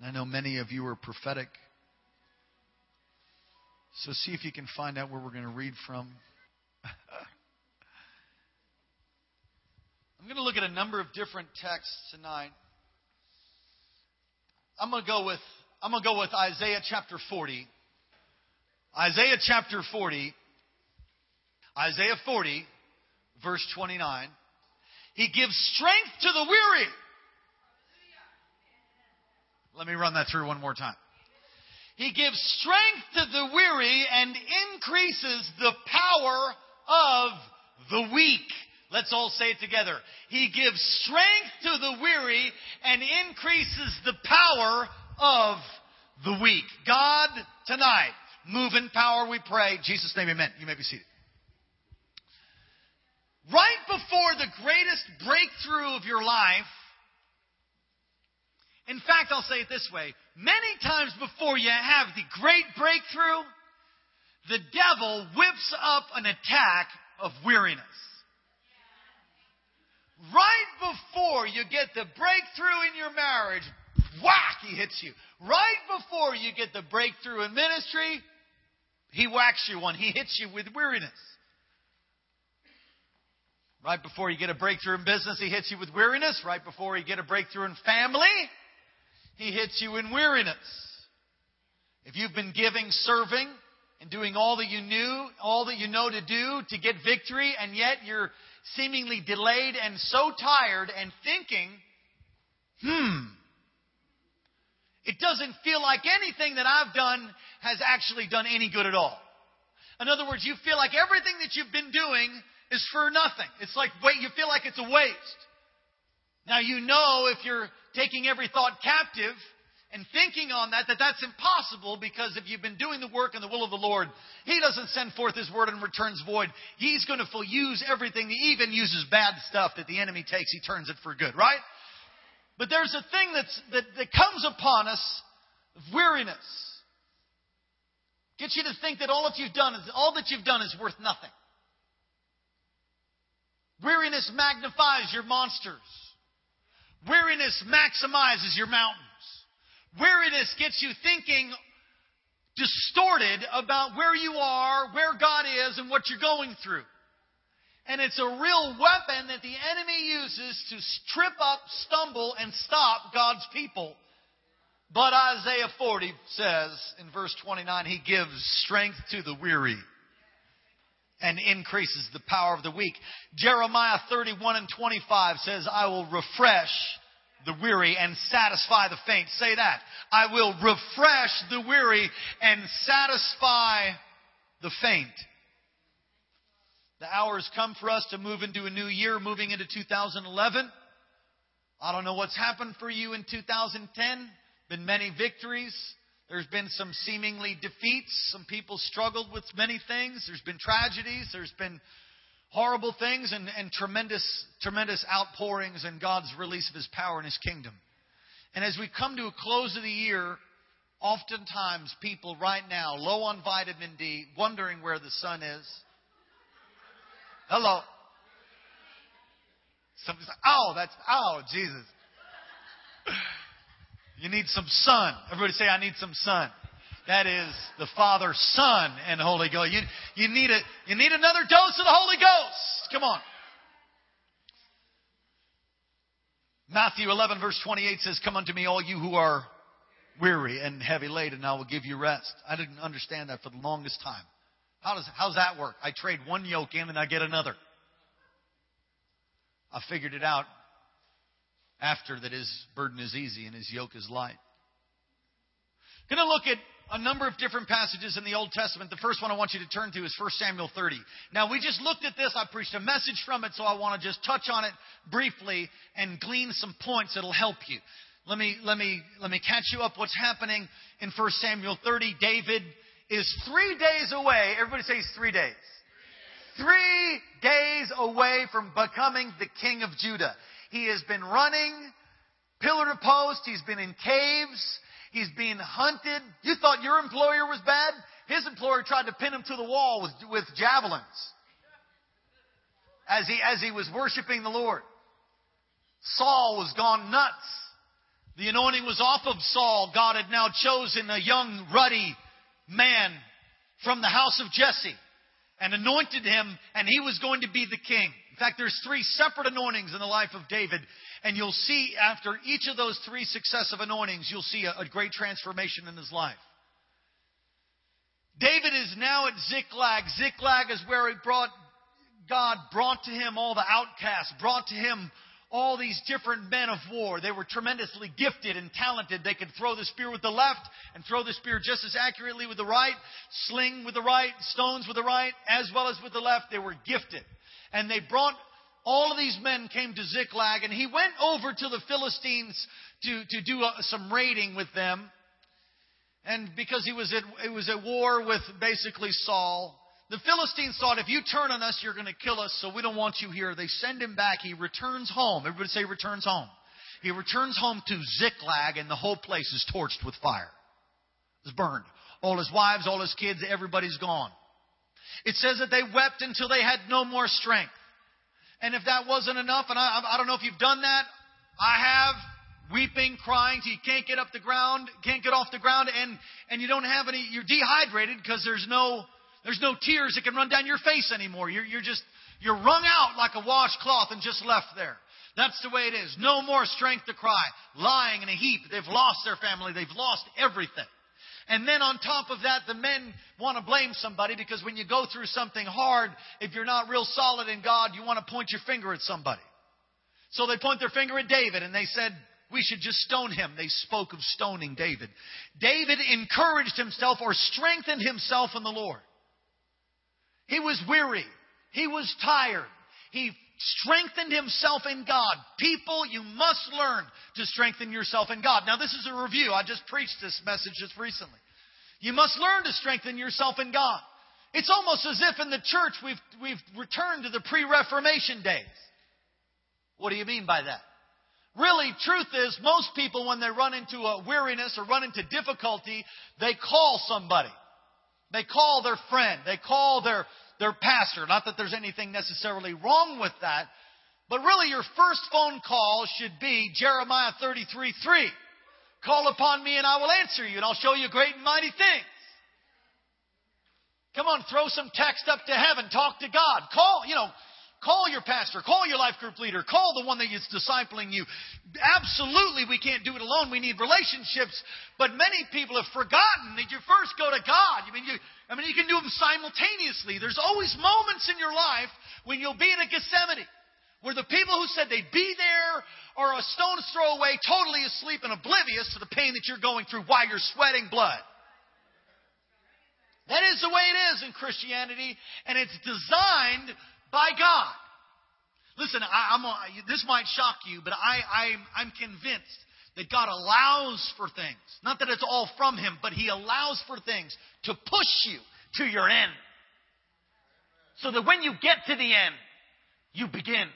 And I know many of you are prophetic. So see if you can find out where we're going to read from. I'm going to look at a number of different texts tonight. I'm going to go with I'm going to go with Isaiah chapter 40. Isaiah chapter 40. Isaiah 40 verse 29. He gives strength to the weary. Let me run that through one more time. He gives strength to the weary and increases the power of the weak. Let's all say it together. He gives strength to the weary and increases the power of the weak. God, tonight, move in power, we pray. In Jesus' name, amen. You may be seated. Right before the greatest breakthrough of your life, in fact, I'll say it this way many times before you have the great breakthrough, the devil whips up an attack of weariness. Right before you get the breakthrough in your marriage, whack, he hits you. Right before you get the breakthrough in ministry, he whacks you one. He hits you with weariness. Right before you get a breakthrough in business, he hits you with weariness. Right before you get a breakthrough in family, he hits you in weariness. If you've been giving, serving, and doing all that you knew, all that you know to do to get victory, and yet you're seemingly delayed and so tired and thinking, hmm, it doesn't feel like anything that I've done has actually done any good at all. In other words, you feel like everything that you've been doing is for nothing. It's like, wait, you feel like it's a waste. Now you know if you're taking every thought captive and thinking on that, that that's impossible because if you've been doing the work and the will of the Lord, He doesn't send forth His word and returns void. He's going to use everything. He even uses bad stuff that the enemy takes. He turns it for good, right? But there's a thing that's, that, that comes upon us of weariness. Gets you to think that all that you've done is, all that you've done is worth nothing. Weariness magnifies your monsters. Weariness maximizes your mountains. Weariness gets you thinking distorted about where you are, where God is, and what you're going through. And it's a real weapon that the enemy uses to trip up, stumble, and stop God's people. But Isaiah 40 says in verse 29, He gives strength to the weary and increases the power of the weak. Jeremiah 31 and 25 says, I will refresh the weary and satisfy the faint. Say that. I will refresh the weary and satisfy the faint. The hour has come for us to move into a new year, moving into 2011. I don't know what's happened for you in 2010. Been many victories. There's been some seemingly defeats. Some people struggled with many things. There's been tragedies. There's been horrible things and, and tremendous, tremendous outpourings and God's release of His power and His kingdom. And as we come to a close of the year, oftentimes people right now, low on vitamin D, wondering where the sun is. Hello. Somebody's like, oh, that's, oh, Jesus. You need some sun. Everybody say, I need some sun. That is the Father, Son, and Holy Ghost. You, you, need a, you need another dose of the Holy Ghost. Come on. Matthew 11, verse 28 says, Come unto me, all you who are weary and heavy laden, and I will give you rest. I didn't understand that for the longest time. How does, how's that work? I trade one yoke in and I get another. I figured it out after that his burden is easy and his yoke is light. Going to look at a number of different passages in the Old Testament. The first one I want you to turn to is 1 Samuel 30. Now, we just looked at this. I preached a message from it, so I want to just touch on it briefly and glean some points that'll help you. Let me, let me, let me catch you up what's happening in 1 Samuel 30. David is three days away. Everybody says three days. Three days away from becoming the king of Judah. He has been running pillar to post. He's been in caves. He's being hunted. You thought your employer was bad? His employer tried to pin him to the wall with, with javelins as he, as he was worshiping the Lord. Saul was gone nuts. The anointing was off of Saul. God had now chosen a young, ruddy man from the house of Jesse and anointed him, and he was going to be the king. Fact, there's three separate anointings in the life of David, and you'll see after each of those three successive anointings, you'll see a, a great transformation in his life. David is now at Ziklag. Ziklag is where he brought God brought to him all the outcasts, brought to him all these different men of war. They were tremendously gifted and talented. They could throw the spear with the left and throw the spear just as accurately with the right, sling with the right, stones with the right, as well as with the left. They were gifted. And they brought, all of these men came to Ziklag, and he went over to the Philistines to, to do a, some raiding with them. And because he was at, it was at war with basically Saul, the Philistines thought, if you turn on us, you're going to kill us, so we don't want you here. They send him back. He returns home. Everybody say returns home. He returns home to Ziklag, and the whole place is torched with fire. It's burned. All his wives, all his kids, everybody's gone. It says that they wept until they had no more strength. And if that wasn't enough, and I, I don't know if you've done that, I have weeping, crying till you can't get up the ground, can't get off the ground, and, and you don't have any, you're dehydrated because there's no, there's no tears that can run down your face anymore. You're, you're just, you're wrung out like a washcloth and just left there. That's the way it is. No more strength to cry. Lying in a heap. They've lost their family. They've lost everything. And then on top of that, the men want to blame somebody because when you go through something hard, if you're not real solid in God, you want to point your finger at somebody. So they point their finger at David and they said, we should just stone him. They spoke of stoning David. David encouraged himself or strengthened himself in the Lord. He was weary. He was tired. He strengthened himself in God. People, you must learn to strengthen yourself in God. Now, this is a review. I just preached this message just recently. You must learn to strengthen yourself in God. It's almost as if in the church we've, we've returned to the pre Reformation days. What do you mean by that? Really, truth is, most people, when they run into a weariness or run into difficulty, they call somebody. They call their friend. They call their, their pastor. Not that there's anything necessarily wrong with that, but really your first phone call should be Jeremiah 33 3. Call upon me and I will answer you and I'll show you great and mighty things. Come on, throw some text up to heaven. Talk to God. Call, you know, Call your pastor. Call your life group leader. Call the one that is discipling you. Absolutely, we can't do it alone. We need relationships. But many people have forgotten that you first go to God. I mean, you, I mean, you can do them simultaneously. There's always moments in your life when you'll be in a Gethsemane where the people who said they'd be there are a stone's throw away, totally asleep and oblivious to the pain that you're going through while you're sweating blood. That is the way it is in Christianity, and it's designed by God. Listen, I, am this might shock you, but I, I'm, I'm convinced that God allows for things. Not that it's all from Him, but He allows for things to push you to your end. So that when you get to the end, you begin.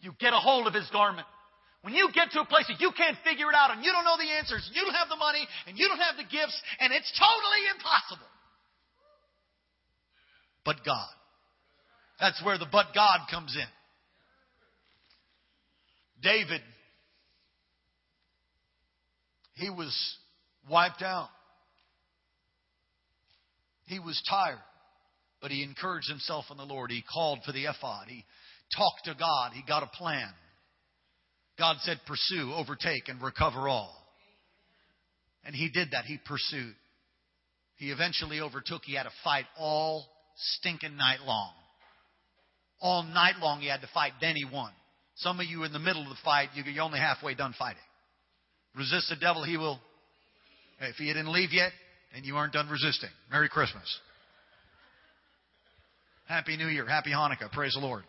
You get a hold of His garment. When you get to a place that you can't figure it out and you don't know the answers, you don't have the money and you don't have the gifts and it's totally impossible. But God. That's where the but God comes in. David, he was wiped out. He was tired, but he encouraged himself in the Lord. He called for the ephod. He talked to God. He got a plan. God said, Pursue, overtake, and recover all. And he did that. He pursued. He eventually overtook. He had to fight all stinking night long. All night long he had to fight, then he won. Some of you in the middle of the fight, you're only halfway done fighting. Resist the devil, he will. If he didn't leave yet, then you aren't done resisting. Merry Christmas. Happy New Year. Happy Hanukkah. Praise the Lord.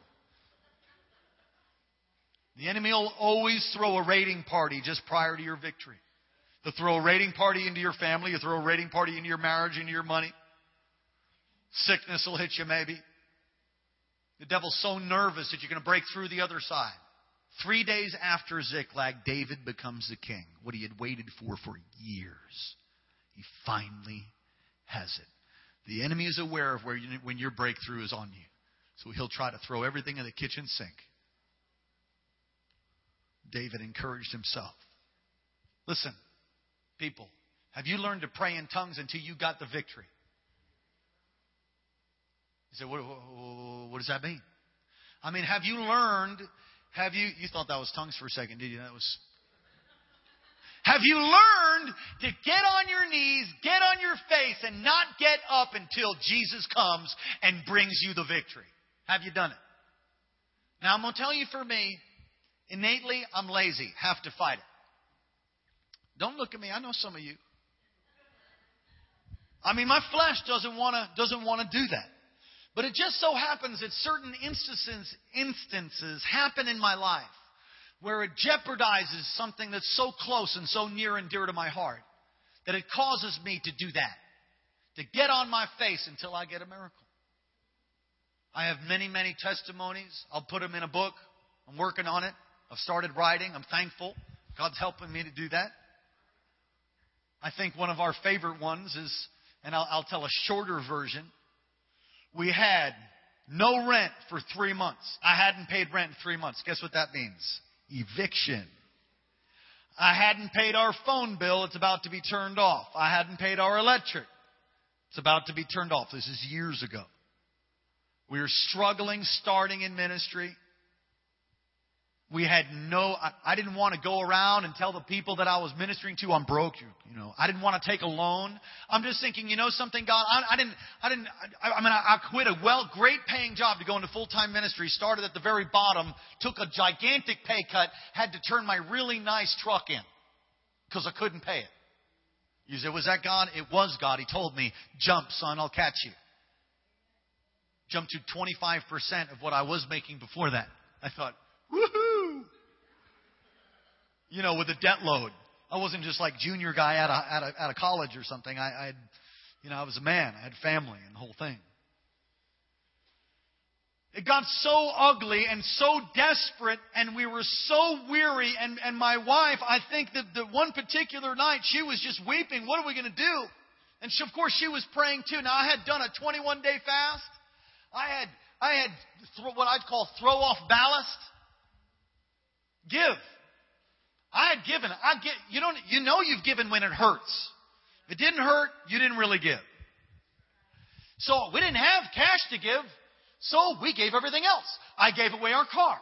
The enemy will always throw a raiding party just prior to your victory. They'll throw a raiding party into your family. You'll throw a raiding party into your marriage, into your money. Sickness will hit you maybe. The devil's so nervous that you're going to break through the other side. Three days after Ziklag, David becomes the king. What he had waited for for years. He finally has it. The enemy is aware of where you, when your breakthrough is on you. So he'll try to throw everything in the kitchen sink. David encouraged himself. Listen, people, have you learned to pray in tongues until you got the victory? You say, what, what, what does that mean? I mean, have you learned? Have you? You thought that was tongues for a second, did you? That was. Have you learned to get on your knees, get on your face, and not get up until Jesus comes and brings you the victory? Have you done it? Now, I'm going to tell you for me, innately, I'm lazy. Have to fight it. Don't look at me. I know some of you. I mean, my flesh doesn't want to doesn't want to do that. But it just so happens that certain instances instances happen in my life where it jeopardizes something that's so close and so near and dear to my heart that it causes me to do that. To get on my face until I get a miracle. I have many, many testimonies. I'll put them in a book. I'm working on it. I've started writing. I'm thankful. God's helping me to do that. I think one of our favorite ones is, and I'll, I'll tell a shorter version. We had no rent for three months. I hadn't paid rent in three months. Guess what that means? Eviction. I hadn't paid our phone bill. It's about to be turned off. I hadn't paid our electric. It's about to be turned off. This is years ago. We were struggling starting in ministry. We had no, I, I, didn't want to go around and tell the people that I was ministering to, I'm broke. You, you know, I didn't want to take a loan. I'm just thinking, you know something, God, I, I didn't, I didn't, I, I mean, I, I quit a well, great paying job to go into full-time ministry, started at the very bottom, took a gigantic pay cut, had to turn my really nice truck in because I couldn't pay it. You say, was that God? It was God. He told me, jump, son, I'll catch you. Jumped to 25% of what I was making before that. I thought, woohoo! You know, with a debt load. I wasn't just like junior guy out of, out of, out of college or something. I, I had, you know, I was a man. I had family and the whole thing. It got so ugly and so desperate, and we were so weary. And, and my wife, I think that the one particular night, she was just weeping. What are we going to do? And she, of course, she was praying too. Now, I had done a 21 day fast. I had, I had what I'd call throw off ballast. Give. I had given. I get, you don't, you know you've given when it hurts. If it didn't hurt, you didn't really give. So we didn't have cash to give, so we gave everything else. I gave away our car.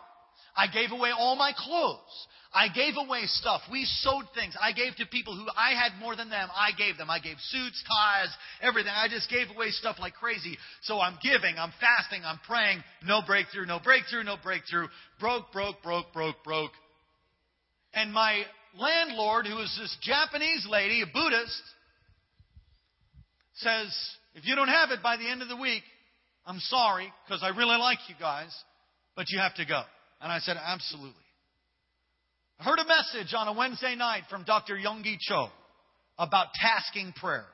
I gave away all my clothes. I gave away stuff. We sold things. I gave to people who I had more than them. I gave them. I gave suits, ties, everything. I just gave away stuff like crazy. So I'm giving, I'm fasting, I'm praying. No breakthrough, no breakthrough, no breakthrough. Broke, broke, broke, broke, broke. And my landlord, who is this Japanese lady, a Buddhist, says, if you don't have it by the end of the week, I'm sorry, because I really like you guys, but you have to go. And I said, absolutely. I heard a message on a Wednesday night from Dr. Yonggi Cho about tasking prayer,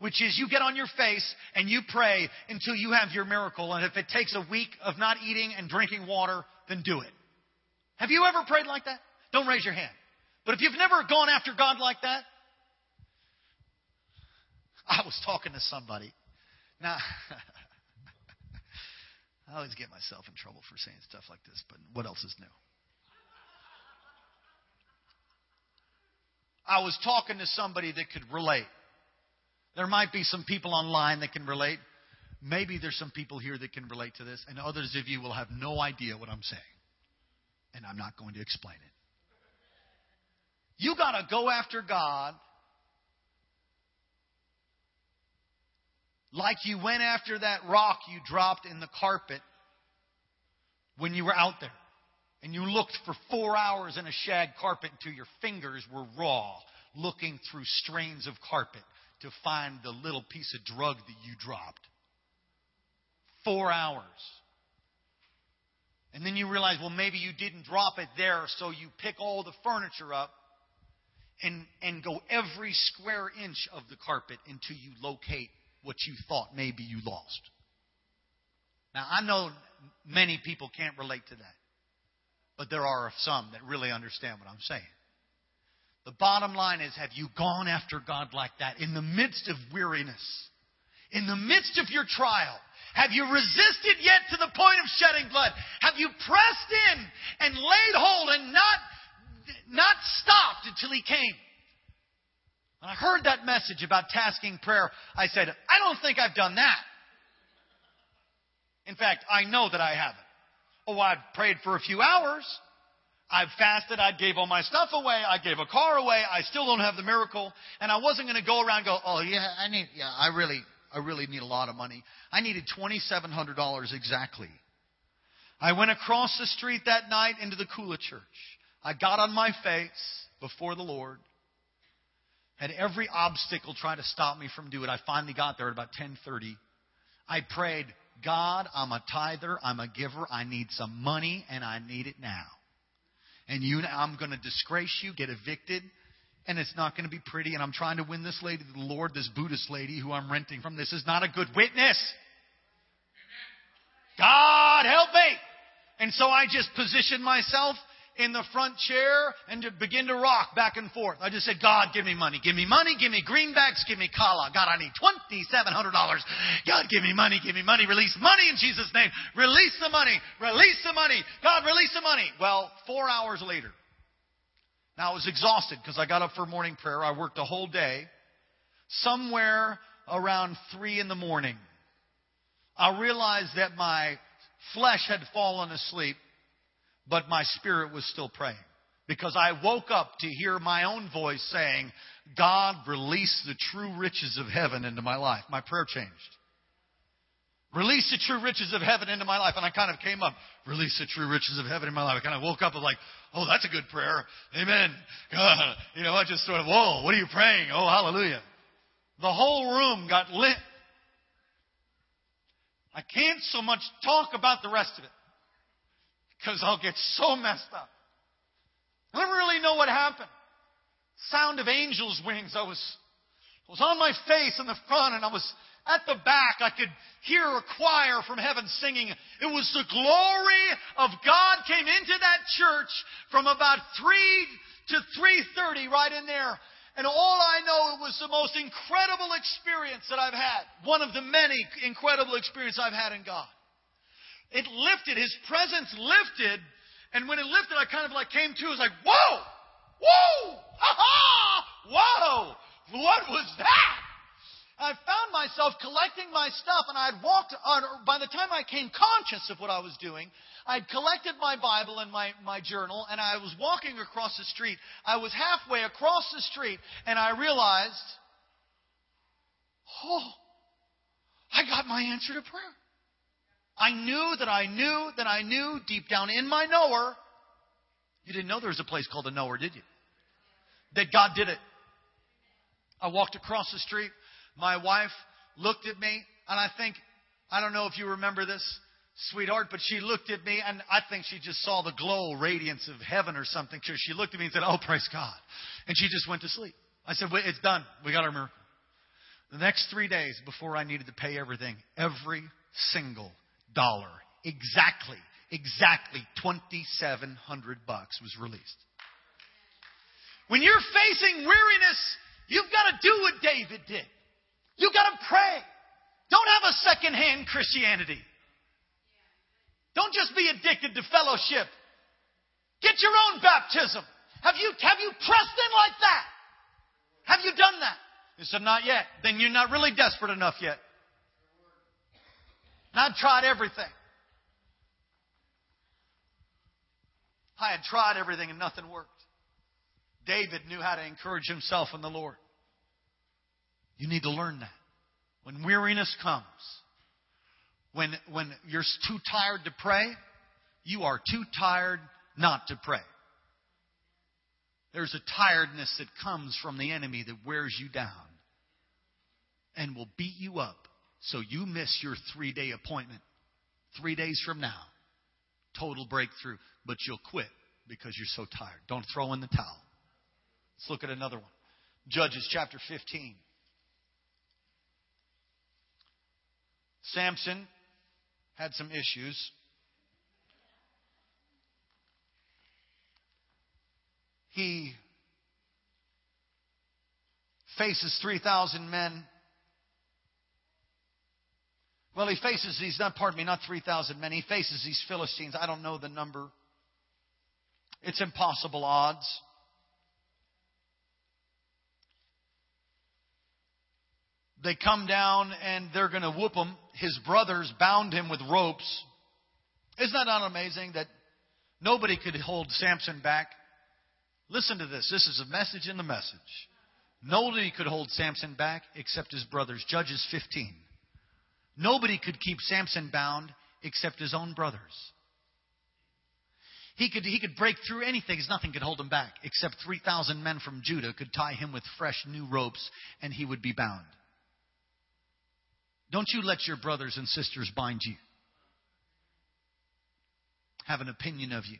which is you get on your face and you pray until you have your miracle. And if it takes a week of not eating and drinking water, then do it. Have you ever prayed like that? Don't raise your hand. But if you've never gone after God like that, I was talking to somebody. Now, I always get myself in trouble for saying stuff like this, but what else is new? I was talking to somebody that could relate. There might be some people online that can relate. Maybe there's some people here that can relate to this, and others of you will have no idea what I'm saying. And I'm not going to explain it. You got to go after God like you went after that rock you dropped in the carpet when you were out there and you looked for four hours in a shag carpet until your fingers were raw, looking through strains of carpet to find the little piece of drug that you dropped. Four hours. And then you realize, well, maybe you didn't drop it there, so you pick all the furniture up and, and go every square inch of the carpet until you locate what you thought maybe you lost. Now, I know many people can't relate to that. But there are some that really understand what I'm saying. The bottom line is have you gone after God like that in the midst of weariness? In the midst of your trial? Have you resisted yet to the point of shedding blood? Have you pressed in and laid hold and not, not stopped until He came? When I heard that message about tasking prayer, I said, I don't think I've done that. In fact, I know that I haven't. Oh, I've prayed for a few hours. I've fasted. I gave all my stuff away. I gave a car away. I still don't have the miracle. And I wasn't going to go around and go, oh yeah, I need, yeah, I really, I really need a lot of money. I needed $2,700 exactly. I went across the street that night into the Kula church. I got on my face before the Lord. Had every obstacle trying to stop me from doing it. I finally got there at about 1030. I prayed, God, I'm a tither. I'm a giver. I need some money and I need it now. And you, I'm going to disgrace you, get evicted, and it's not going to be pretty. And I'm trying to win this lady to the Lord, this Buddhist lady who I'm renting from. This is not a good witness. God help me. And so I just positioned myself in the front chair and to begin to rock back and forth. I just said, God, give me money. Give me money. Give me greenbacks. Give me kala. God, I need $2,700. God, give me money. Give me money. Release money in Jesus' name. Release the money. Release the money. God, release the money. Well, four hours later, now I was exhausted because I got up for morning prayer. I worked a whole day. Somewhere around three in the morning, I realized that my flesh had fallen asleep but my spirit was still praying. Because I woke up to hear my own voice saying, God, release the true riches of heaven into my life. My prayer changed. Release the true riches of heaven into my life. And I kind of came up, release the true riches of heaven in my life. I kind of woke up and like, oh, that's a good prayer. Amen. God, you know, I just sort of, whoa, what are you praying? Oh, hallelujah. The whole room got lit. I can't so much talk about the rest of it because I'll get so messed up. I don't really know what happened. Sound of angels' wings. I was, I was on my face in the front and I was at the back. I could hear a choir from heaven singing. It was the glory of God came into that church from about 3 to 3.30 right in there. And all I know, it was the most incredible experience that I've had. One of the many incredible experiences I've had in God. It lifted, his presence lifted, and when it lifted, I kind of like came to. I was like, whoa! Whoa! Ha ha! Whoa! What was that? I found myself collecting my stuff, and I had walked on, by the time I came conscious of what I was doing, I'd collected my Bible and my, my journal, and I was walking across the street. I was halfway across the street, and I realized, oh, I got my answer to prayer. I knew that I knew that I knew deep down in my knower. You didn't know there was a place called a knower, did you? That God did it. I walked across the street. My wife looked at me, and I think, I don't know if you remember this, sweetheart, but she looked at me, and I think she just saw the glow, radiance of heaven or something, because she looked at me and said, Oh, praise God. And she just went to sleep. I said, Wait, It's done. We got our miracle. The next three days before I needed to pay everything, every single dollar. Exactly, exactly 2700 bucks was released. When you're facing weariness, you've got to do what David did. You've got to pray. Don't have a second-hand Christianity. Don't just be addicted to fellowship. Get your own baptism. Have you, have you pressed in like that? Have you done that? He said, not yet. Then you're not really desperate enough yet. And I'd tried everything. I had tried everything and nothing worked. David knew how to encourage himself in the Lord. You need to learn that. When weariness comes, when, when you're too tired to pray, you are too tired not to pray. There's a tiredness that comes from the enemy that wears you down and will beat you up so you miss your three day appointment three days from now. Total breakthrough. But you'll quit because you're so tired. Don't throw in the towel. Let's look at another one. Judges chapter 15. Samson had some issues. He faces 3,000 men well, he faces these, not, pardon me, not 3,000 men. He faces these Philistines. I don't know the number. It's impossible odds. They come down and they're going to whoop him. His brothers bound him with ropes. Isn't that not amazing that nobody could hold Samson back? Listen to this. This is a message in the message. Nobody could hold Samson back except his brothers. Judges 15. Nobody could keep Samson bound except his own brothers. He could, he could break through anything. Nothing could hold him back except 3,000 men from Judah could tie him with fresh new ropes and he would be bound. Don't you let your brothers and sisters bind you, have an opinion of you.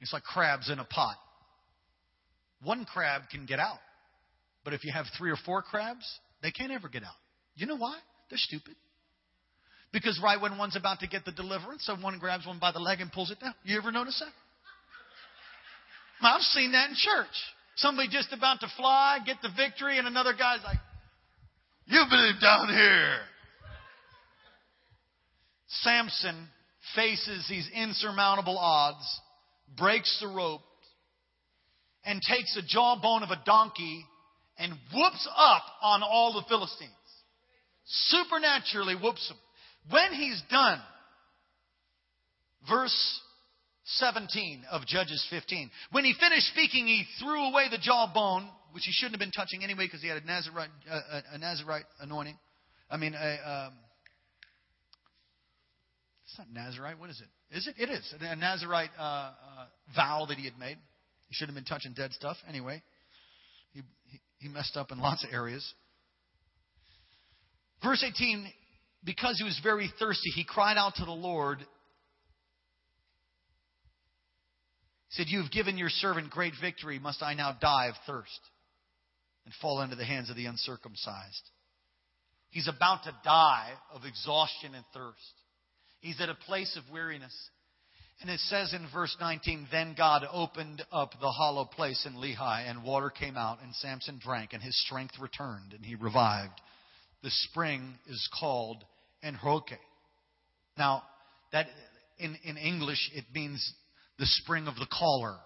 It's like crabs in a pot. One crab can get out. But if you have three or four crabs, they can't ever get out. You know why? They're stupid. Because right when one's about to get the deliverance, someone grabs one by the leg and pulls it down. You ever notice that? I've seen that in church. Somebody just about to fly, get the victory, and another guy's like, You believe down here. Samson faces these insurmountable odds, breaks the rope, and takes the jawbone of a donkey and whoops up on all the Philistines. Supernaturally whoops them. When he's done, verse 17 of Judges 15. When he finished speaking, he threw away the jawbone, which he shouldn't have been touching anyway because he had a Nazarite, uh, a Nazarite anointing. I mean, a, um, it's not Nazarite. What is it? Is it? It is. A Nazarite uh, uh, vow that he had made. He shouldn't have been touching dead stuff. Anyway, he, messed up in lots of areas. Verse 18, because he was very thirsty, he cried out to the Lord. He said, You have given your servant great victory. Must I now die of thirst and fall into the hands of the uncircumcised? He's about to die of exhaustion and thirst. He's at a place of weariness. And it says in verse 19, Then God opened up the hollow place in Lehi, and water came out, and Samson drank, and his strength returned, and he revived. The spring is called Enroke. Now, that in, in English, it means the spring of the caller.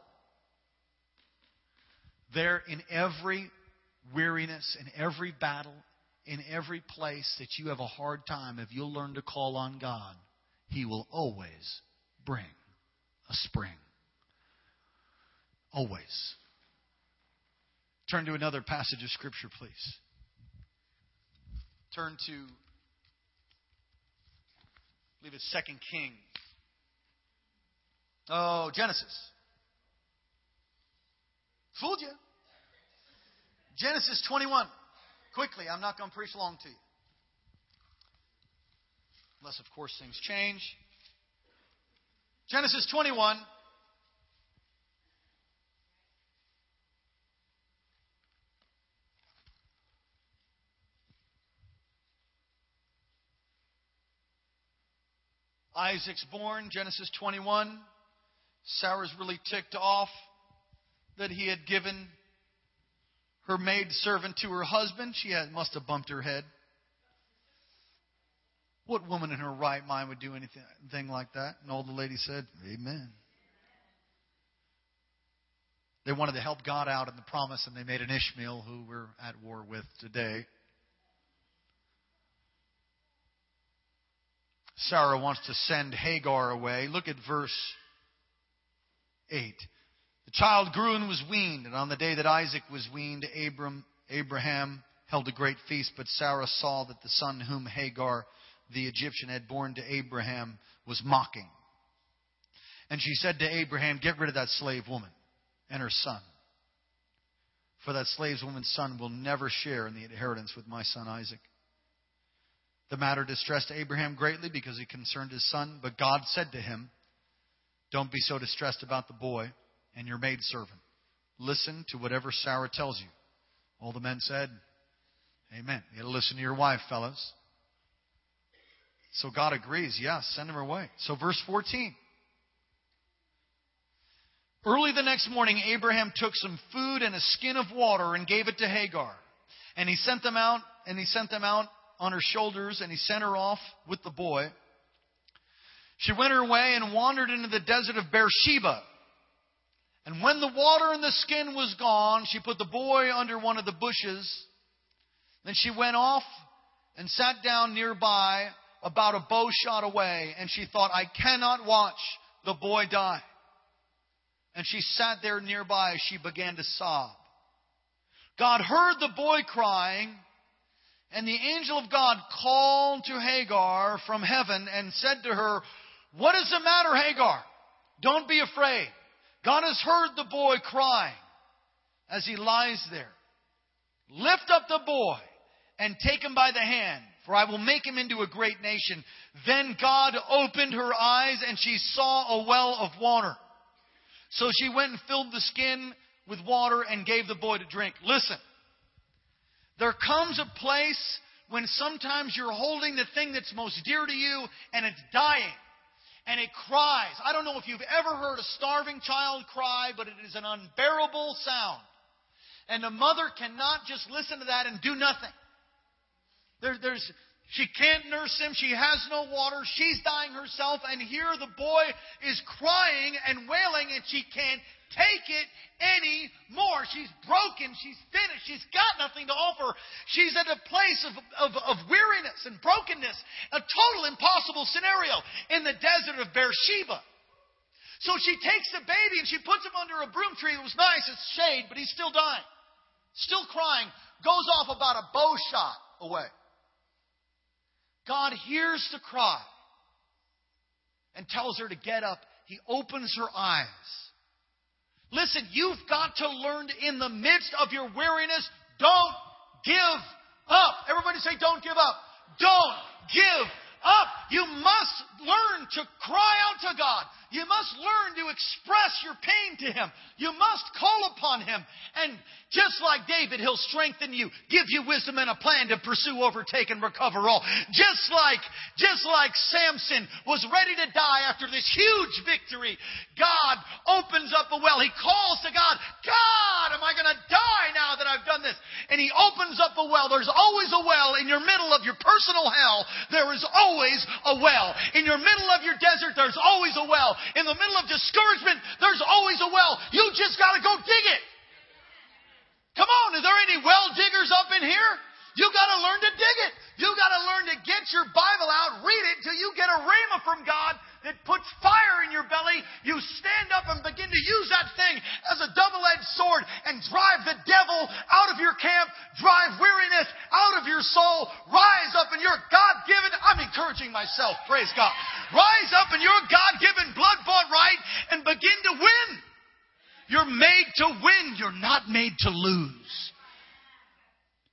There, in every weariness, in every battle, in every place that you have a hard time, if you'll learn to call on God, He will always bring a spring. Always. Turn to another passage of Scripture, please. Turn to, I believe it's Second Kings. Oh, Genesis. Fooled you. Genesis 21. Quickly, I'm not going to preach long to you. Unless, of course, things change. Genesis 21. Isaac's born, Genesis 21. Sarah's really ticked off that he had given her maid servant to her husband. She had, must have bumped her head. What woman in her right mind would do anything like that? And all the ladies said, Amen. They wanted to help God out in the promise, and they made an Ishmael who we're at war with today. Sarah wants to send Hagar away. Look at verse 8. The child grew and was weaned, and on the day that Isaac was weaned, Abram, Abraham held a great feast, but Sarah saw that the son whom Hagar the Egyptian had borne to Abraham was mocking. And she said to Abraham, Get rid of that slave woman and her son. For that slave woman's son will never share in the inheritance with my son Isaac. The matter distressed Abraham greatly because it concerned his son, but God said to him, Don't be so distressed about the boy and your maidservant. Listen to whatever Sarah tells you. All the men said, Amen. You gotta listen to your wife, fellows. So God agrees, yes, send him away. So verse 14. Early the next morning, Abraham took some food and a skin of water and gave it to Hagar. And he sent them out, and he sent them out on her shoulders, and he sent her off with the boy. She went her way and wandered into the desert of Beersheba. And when the water in the skin was gone, she put the boy under one of the bushes. Then she went off and sat down nearby, about a bow shot away, and she thought, I cannot watch the boy die. And she sat there nearby as she began to sob. God heard the boy crying, and the angel of God called to Hagar from heaven and said to her, What is the matter, Hagar? Don't be afraid. God has heard the boy crying as he lies there. Lift up the boy and take him by the hand, for I will make him into a great nation. Then God opened her eyes and she saw a well of water. So she went and filled the skin with water and gave the boy to drink. Listen, there comes a place when sometimes you're holding the thing that's most dear to you and it's dying and it cries. I don't know if you've ever heard a starving child cry, but it is an unbearable sound. And the mother cannot just listen to that and do nothing. There, there's, she can't nurse him. She has no water. She's dying herself. And here the boy is crying and wailing, and she can't take it anymore. She's broken. She's finished. She's got nothing to offer. She's at a place of, of, of weariness and brokenness, a total impossible scenario in the desert of Beersheba. So she takes the baby and she puts him under a broom tree. It was nice, it's shade, but he's still dying. Still crying. Goes off about a bow shot away. God hears the cry and tells her to get up. He opens her eyes. Listen, you've got to learn in the midst of your weariness, don't give up. Everybody say, don't give up. Don't give up. You must learn to cry out to God. You must learn to express your pain to Him. You must call upon Him. And just like David, He'll strengthen you, give you wisdom and a plan to pursue, overtake, and recover all. Just like, just like Samson was ready to die after this huge victory, God opens up a well. He calls to God, God, am I going to die now that I've done this? And He opens up a well. There's always a well in your middle of your personal hell. There is always a well. In your middle of your desert, there's always a well in the middle of discouragement, there's always a well. You just got to go dig it. Come on, are there any well diggers up in here? You got to learn to dig it. You got to learn to get your Bible out, read it till you get a rhema from God that puts fire in your belly. You stand up and begin to use that thing as a double-edged sword and drive the devil out of your camp, drive weariness out of your soul, rise up in your God-given, I'm encouraging myself, praise God. Rise up in your God-given blood-bought right and begin to win. You're made to win. You're not made to lose.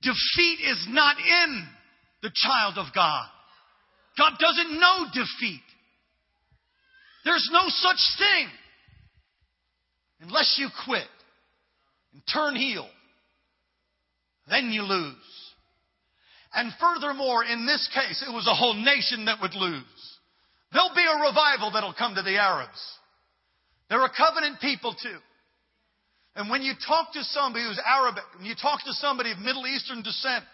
Defeat is not in the child of God. God doesn't know defeat. There's no such thing unless you quit and turn heel. Then you lose. And furthermore, in this case, it was a whole nation that would lose. There'll be a revival that'll come to the Arabs. They're a covenant people too. And when you talk to somebody who's Arabic, when you talk to somebody of Middle Eastern descent,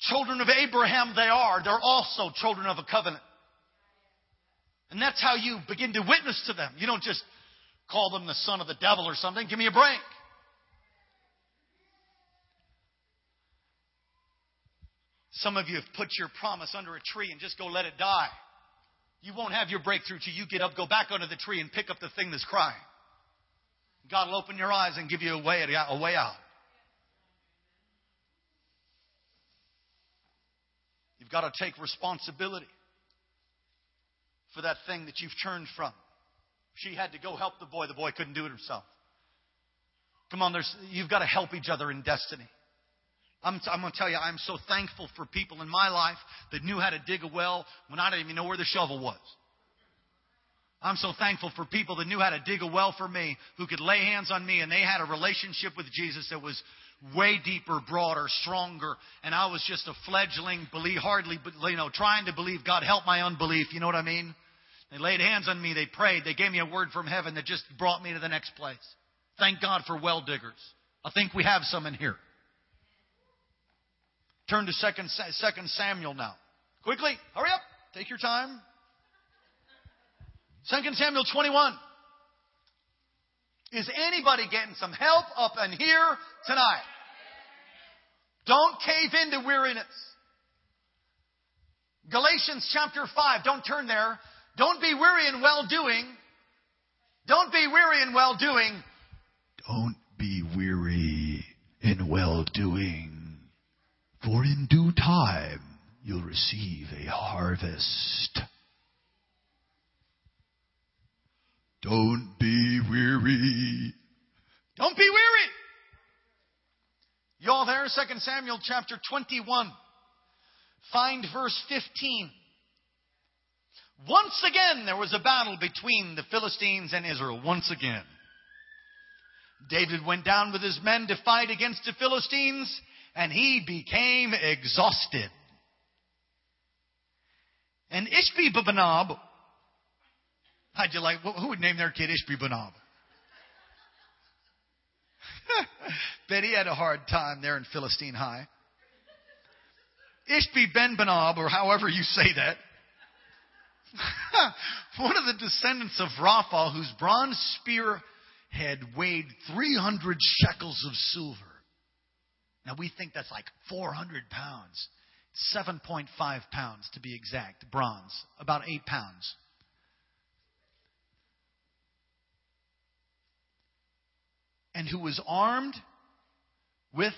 children of Abraham they are, they're also children of a covenant. And that's how you begin to witness to them. You don't just call them the son of the devil or something. Give me a break. Some of you have put your promise under a tree and just go let it die. You won't have your breakthrough till you get up, go back under the tree, and pick up the thing that's crying. God will open your eyes and give you a way, a way out. You've got to take responsibility for that thing that you've turned from. She had to go help the boy. The boy couldn't do it himself. Come on, there's, you've got to help each other in destiny. I'm, I'm going to tell you, I'm so thankful for people in my life that knew how to dig a well when I didn't even know where the shovel was. I'm so thankful for people that knew how to dig a well for me, who could lay hands on me, and they had a relationship with Jesus that was way deeper, broader, stronger. And I was just a fledgling, believe, hardly, you know, trying to believe God help my unbelief. You know what I mean? They laid hands on me. They prayed. They gave me a word from heaven that just brought me to the next place. Thank God for well diggers. I think we have some in here. Turn to second, second Samuel now. Quickly, hurry up. Take your time. 2 Samuel 21. Is anybody getting some help up in here tonight? Don't cave into weariness. Galatians chapter 5, don't turn there. Don't be weary in well doing. Don't be weary in well doing. Don't be weary in well doing, for in due time you'll receive a harvest. Don't be weary. Don't be weary. You all there? 2 Samuel chapter 21. Find verse 15. Once again, there was a battle between the Philistines and Israel. Once again. David went down with his men to fight against the Philistines, and he became exhausted. And Ishbi Benob, how'd you like, who would name their kid Ishbi Benob? Bet he had a hard time there in Philistine High. Ishbi Ben Benob, or however you say that, one of the descendants of Rapha, whose bronze spear had weighed 300 shekels of silver. Now we think that's like 400 pounds. 7.5 pounds to be exact, bronze, about 8 pounds. And who was armed with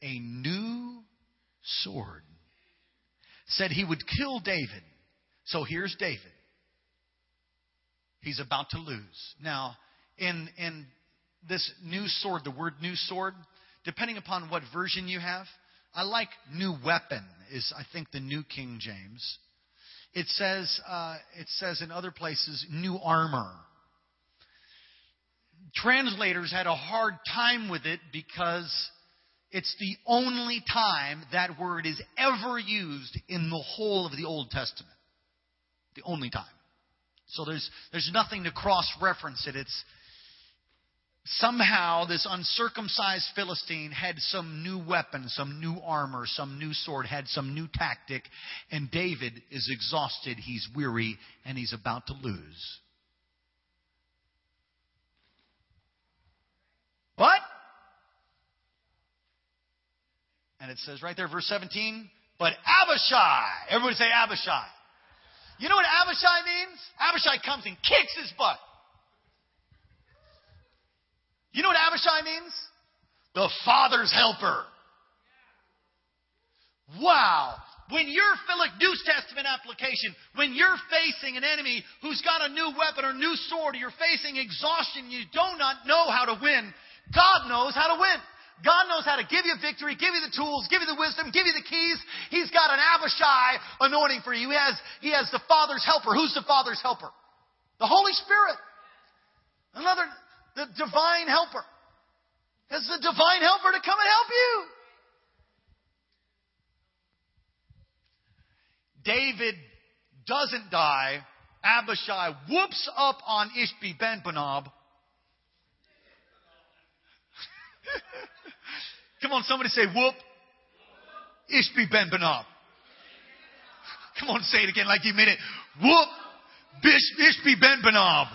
a new sword. Said he would kill David. So here's David. He's about to lose. Now, in, in this new sword, the word new sword, depending upon what version you have, I like new weapon is I think the New King James. It says uh, it says in other places new armor. Translators had a hard time with it because it's the only time that word is ever used in the whole of the Old Testament. The only time. So there's there's nothing to cross reference it. It's somehow this uncircumcised Philistine had some new weapon, some new armor, some new sword, had some new tactic, and David is exhausted, he's weary, and he's about to lose. But, and it says right there, verse 17, but Abishai, everybody say Abishai. You know what Abishai means? Abishai comes and kicks his butt. You know what Abishai means? The Father's helper. Wow. When you're filling New Testament application, when you're facing an enemy who's got a new weapon or new sword, or you're facing exhaustion, you do not know how to win, God knows how to win. God knows how to give you victory, give you the tools, give you the wisdom, give you the keys. He's got an Abishai anointing for you. He has, he has the Father's helper. Who's the Father's helper? The Holy Spirit. Another, the divine helper. It's the divine helper to come and help you. David doesn't die. Abishai whoops up on Ishbi ben Benob. Come on, somebody say whoop. Ishbi ben Benob. Come on, say it again like you mean it. Whoop. Bish, Ishbi ben Benob.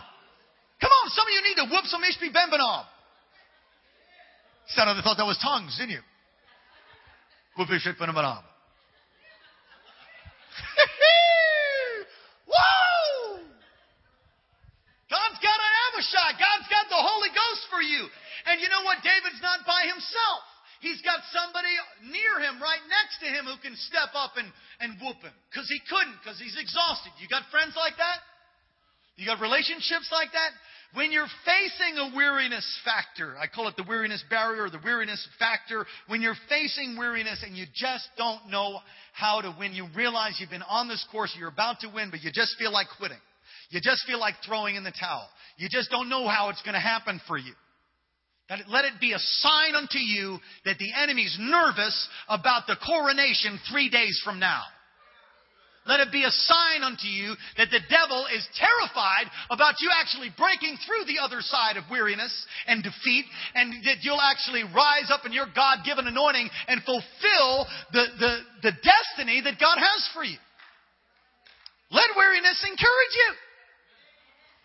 Come on, some of you need to whoop some Ishbi ben Benob. Sounded, I thought that was tongues, didn't you? Whoop Ishbi ben Benob. Whoa! God's got an Abishai. God's got the Holy Ghost for you. And you know what? David's not by himself. He's got somebody near him, right next to him, who can step up and, and whoop him. Because he couldn't, because he's exhausted. You got friends like that? You got relationships like that? When you're facing a weariness factor, I call it the weariness barrier or the weariness factor. When you're facing weariness and you just don't know how to win, you realize you've been on this course, you're about to win, but you just feel like quitting. You just feel like throwing in the towel. You just don't know how it's going to happen for you. That let it be a sign unto you that the enemy's nervous about the coronation three days from now. Let it be a sign unto you that the devil is terrified about you actually breaking through the other side of weariness and defeat, and that you'll actually rise up in your God given anointing and fulfill the, the, the destiny that God has for you. Let weariness encourage you.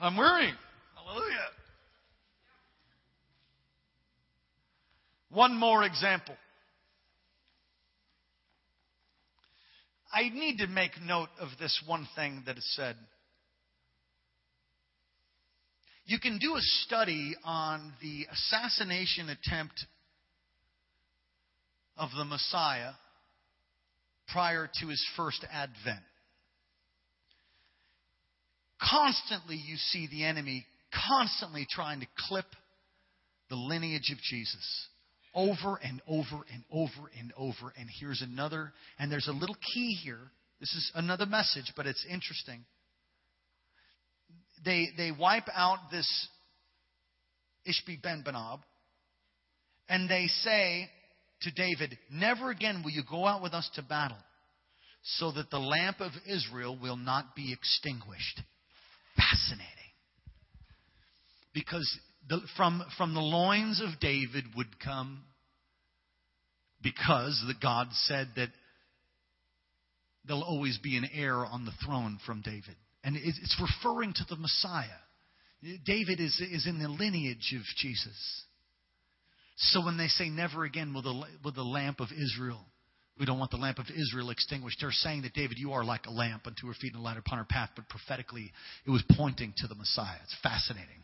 I'm weary. Hallelujah. One more example. I need to make note of this one thing that is said. You can do a study on the assassination attempt of the Messiah prior to his first advent. Constantly, you see the enemy constantly trying to clip the lineage of Jesus over and over and over and over. And here's another, and there's a little key here. This is another message, but it's interesting. They, they wipe out this Ishbi ben Benob, and they say to David, Never again will you go out with us to battle, so that the lamp of Israel will not be extinguished. Fascinating. Because the, from, from the loins of David would come, because the God said that there'll always be an heir on the throne from David. And it's referring to the Messiah. David is, is in the lineage of Jesus. So when they say, never again will the, will the lamp of Israel, we don't want the lamp of Israel extinguished, they're saying that, David, you are like a lamp unto her feet and a light upon her path. But prophetically, it was pointing to the Messiah. It's fascinating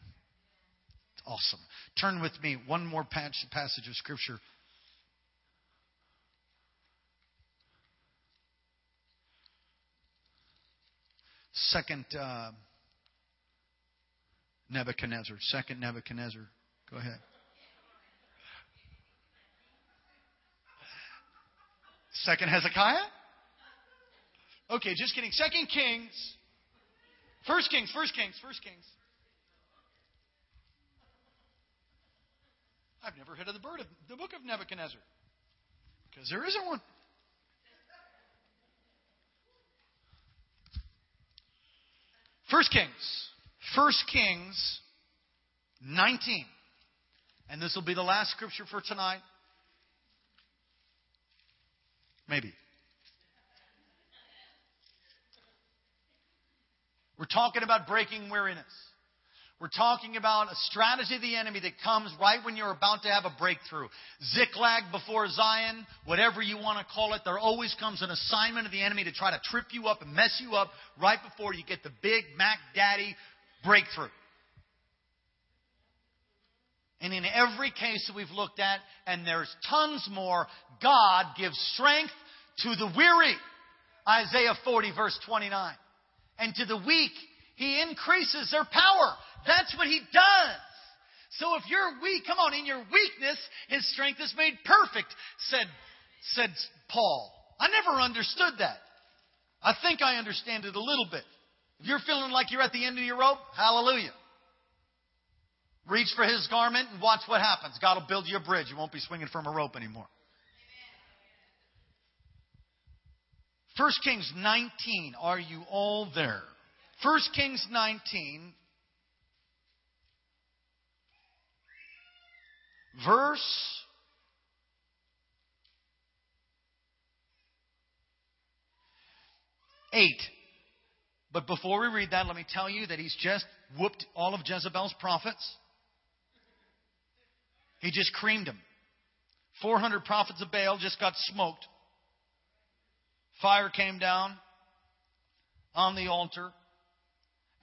awesome. Turn with me one more passage of Scripture. Second uh, Nebuchadnezzar. Second Nebuchadnezzar. Go ahead. Second Hezekiah? Okay, just kidding. Second Kings. First Kings, First Kings, First Kings. I've never heard of the bird of the book of Nebuchadnezzar. Because there isn't one. First Kings. First Kings 19. And this will be the last scripture for tonight. Maybe. We're talking about breaking weariness. We're talking about a strategy of the enemy that comes right when you're about to have a breakthrough. Ziklag before Zion, whatever you want to call it, there always comes an assignment of the enemy to try to trip you up and mess you up right before you get the big Mac Daddy breakthrough. And in every case that we've looked at, and there's tons more, God gives strength to the weary. Isaiah 40, verse 29. And to the weak, he increases their power. That's what he does. So if you're weak, come on, in your weakness, his strength is made perfect, said, said Paul. I never understood that. I think I understand it a little bit. If you're feeling like you're at the end of your rope, hallelujah. Reach for his garment and watch what happens. God will build you a bridge. You won't be swinging from a rope anymore. 1 Kings 19. Are you all there? 1 Kings 19, verse eight. But before we read that, let me tell you that he's just whooped all of Jezebel's prophets. He just creamed them. 400 prophets of Baal just got smoked. Fire came down on the altar.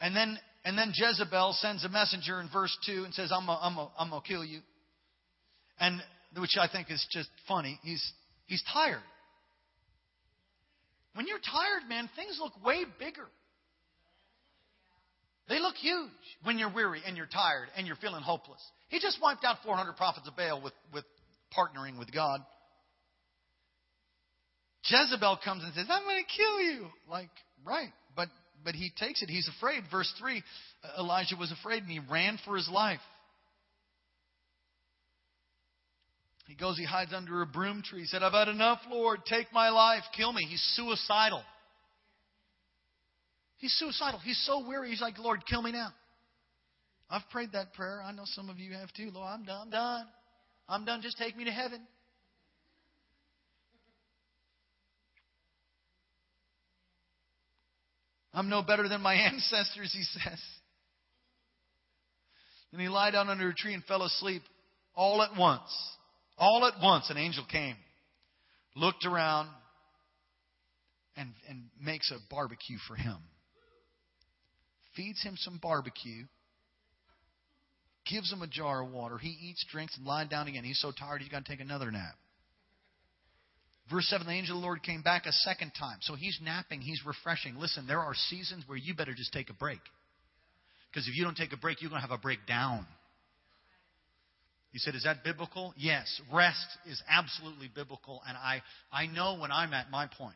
And then, and then Jezebel sends a messenger in verse 2 and says, I'm going I'm to kill you. And, which I think is just funny. He's, he's tired. When you're tired, man, things look way bigger. They look huge when you're weary and you're tired and you're feeling hopeless. He just wiped out 400 prophets of Baal with, with partnering with God. Jezebel comes and says, I'm going to kill you. Like, right. But but he takes it. He's afraid. Verse 3 Elijah was afraid and he ran for his life. He goes, he hides under a broom tree. He said, I've had enough, Lord. Take my life. Kill me. He's suicidal. He's suicidal. He's so weary. He's like, Lord, kill me now. I've prayed that prayer. I know some of you have too. Lord, I'm done. I'm done. I'm done. Just take me to heaven. I'm no better than my ancestors, he says. And he lied down under a tree and fell asleep all at once. All at once, an angel came, looked around, and, and makes a barbecue for him. Feeds him some barbecue, gives him a jar of water. He eats, drinks, and lies down again. He's so tired he's got to take another nap. Verse 7 the angel of the Lord came back a second time. So he's napping, he's refreshing. Listen, there are seasons where you better just take a break. Because if you don't take a break, you're going to have a breakdown. You said, is that biblical? Yes. Rest is absolutely biblical. And I, I know when I'm at my point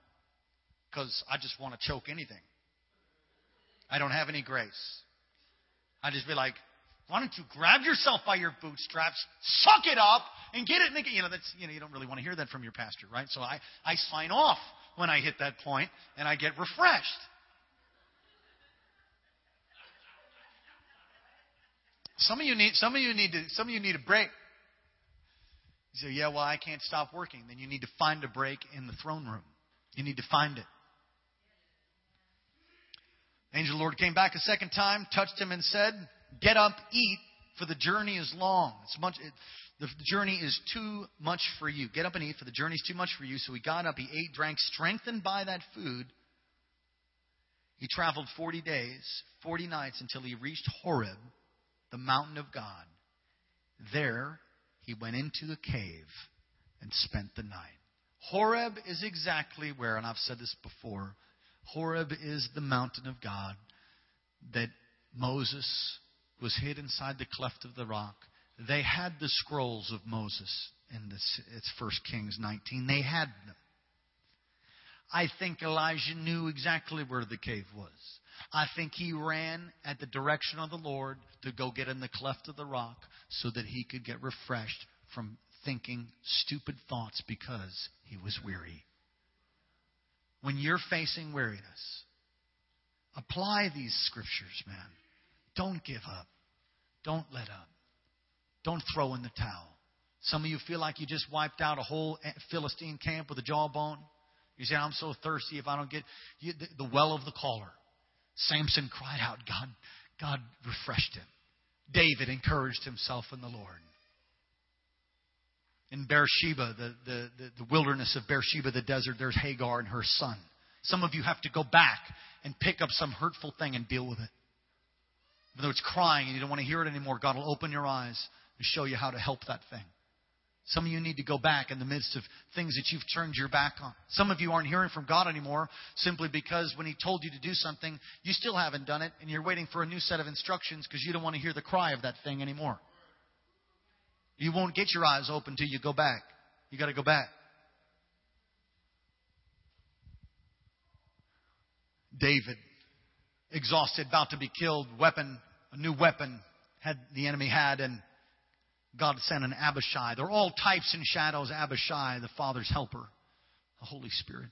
because I just want to choke anything. I don't have any grace. I just be like, why don't you grab yourself by your bootstraps, suck it up, and get it? You know, that's you know, you don't really want to hear that from your pastor, right? So I I sign off when I hit that point, and I get refreshed. Some of you need some of you need to some of you need a break. You say, yeah, well, I can't stop working. Then you need to find a break in the throne room. You need to find it. Angel of the Lord came back a second time, touched him, and said, Get up, eat, for the journey is long. It's much, it, the journey is too much for you. Get up and eat, for the journey is too much for you. So he got up, he ate, drank, strengthened by that food. He traveled 40 days, 40 nights, until he reached Horeb, the mountain of God. There, he went into the cave and spent the night. Horeb is exactly where, and I've said this before, Horeb is the mountain of God that Moses was hid inside the cleft of the rock. They had the scrolls of Moses in this, it's 1 Kings 19. They had them. I think Elijah knew exactly where the cave was. I think he ran at the direction of the Lord to go get in the cleft of the rock so that he could get refreshed from thinking stupid thoughts because he was weary. When you're facing weariness, apply these scriptures, man. Don't give up. Don't let up. Don't throw in the towel. Some of you feel like you just wiped out a whole Philistine camp with a jawbone. You say, I'm so thirsty if I don't get you, the, the well of the caller. Samson cried out, God, God refreshed him. David encouraged himself in the Lord. In Beersheba, the, the, the, the wilderness of Beersheba, the desert, there's Hagar and her son. Some of you have to go back and pick up some hurtful thing and deal with it. Even though it's crying and you don't want to hear it anymore, God will open your eyes and show you how to help that thing. Some of you need to go back in the midst of things that you've turned your back on. Some of you aren't hearing from God anymore simply because when He told you to do something, you still haven't done it and you're waiting for a new set of instructions because you don't want to hear the cry of that thing anymore. You won't get your eyes open till you go back. You got to go back. David, exhausted, about to be killed, weapon a new weapon had the enemy had, and God sent an Abishai. They're all types and shadows. Abishai, the Father's helper, the Holy Spirit.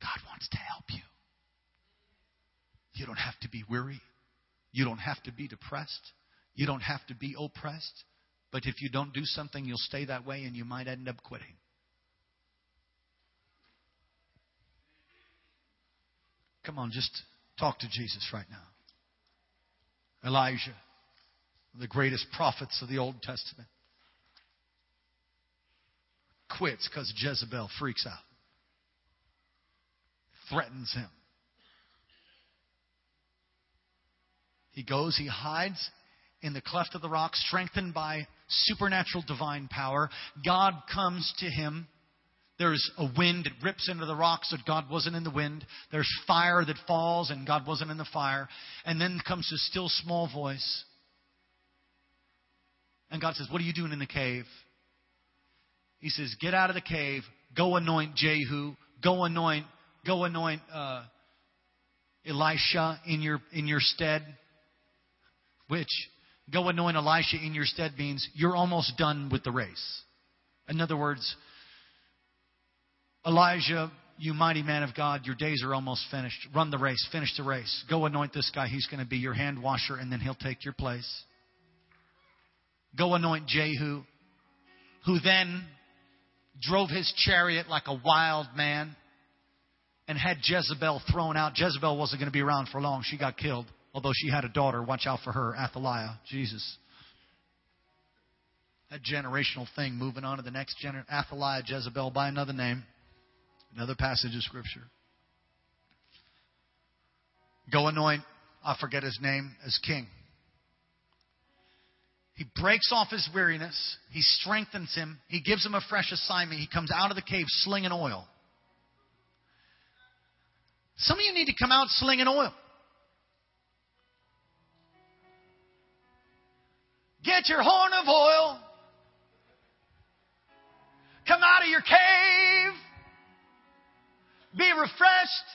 God wants to help you. You don't have to be weary. You don't have to be depressed. You don't have to be oppressed. But if you don't do something, you'll stay that way and you might end up quitting. Come on, just talk to Jesus right now. Elijah, the greatest prophets of the Old Testament, quits because Jezebel freaks out, threatens him. He goes, he hides in the cleft of the rock, strengthened by supernatural divine power. God comes to him there's a wind that rips into the rocks that God wasn't in the wind. There's fire that falls and God wasn't in the fire. And then comes a still small voice. And God says, What are you doing in the cave? He says, Get out of the cave. Go anoint Jehu. Go anoint, go anoint uh, Elisha in your in your stead. Which go anoint Elisha in your stead means you're almost done with the race. In other words, Elijah, you mighty man of God, your days are almost finished. Run the race, finish the race. Go anoint this guy. He's going to be your hand washer, and then he'll take your place. Go anoint Jehu, who then drove his chariot like a wild man and had Jezebel thrown out. Jezebel wasn't going to be around for long. She got killed, although she had a daughter. Watch out for her, Athaliah, Jesus. That generational thing, moving on to the next generation. Athaliah, Jezebel, by another name. Another passage of Scripture. Go anoint, I forget his name, as king. He breaks off his weariness. He strengthens him. He gives him a fresh assignment. He comes out of the cave slinging oil. Some of you need to come out slinging oil. Get your horn of oil. Come out of your cave. Be refreshed.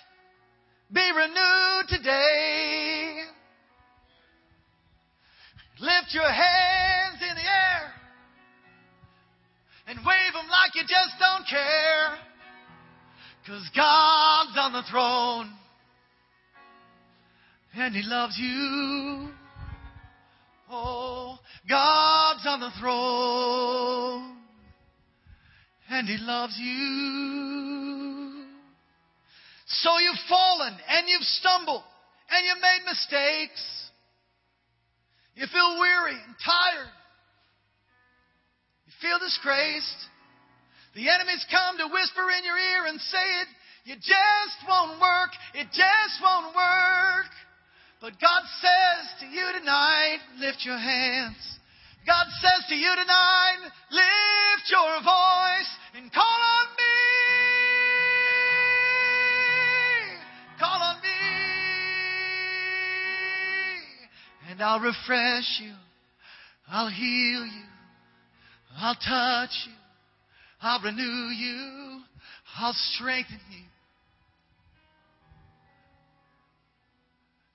Be renewed today. Lift your hands in the air and wave them like you just don't care. Cause God's on the throne and He loves you. Oh, God's on the throne and He loves you. So you've fallen and you've stumbled and you've made mistakes. You feel weary and tired. You feel disgraced. The enemy's come to whisper in your ear and say it, you just won't work. It just won't work. But God says to you tonight, lift your hands. God says to you tonight, lift your voice and call on me. And I'll refresh you. I'll heal you. I'll touch you. I'll renew you. I'll strengthen you.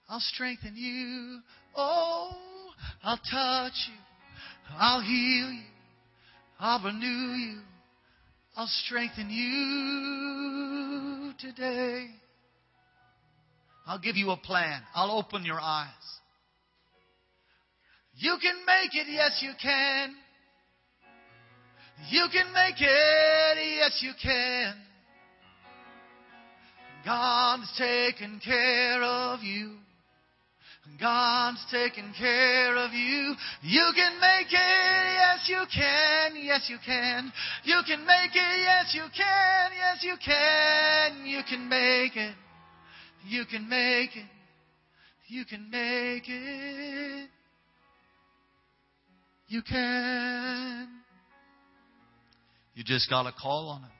I'll strengthen you. Oh, I'll touch you. I'll heal you. I'll renew you. I'll strengthen you today. I'll give you a plan. I'll open your eyes. You can make it. Yes, you can. You can make it. Yes, you can. God's taking care of you. God's taking care of you. You can make it. Yes, you can. Yes, you can. You can make it. Yes, you can. Yes, you can. You can make it. You can make it. You can make it. You can. You just got to call on it.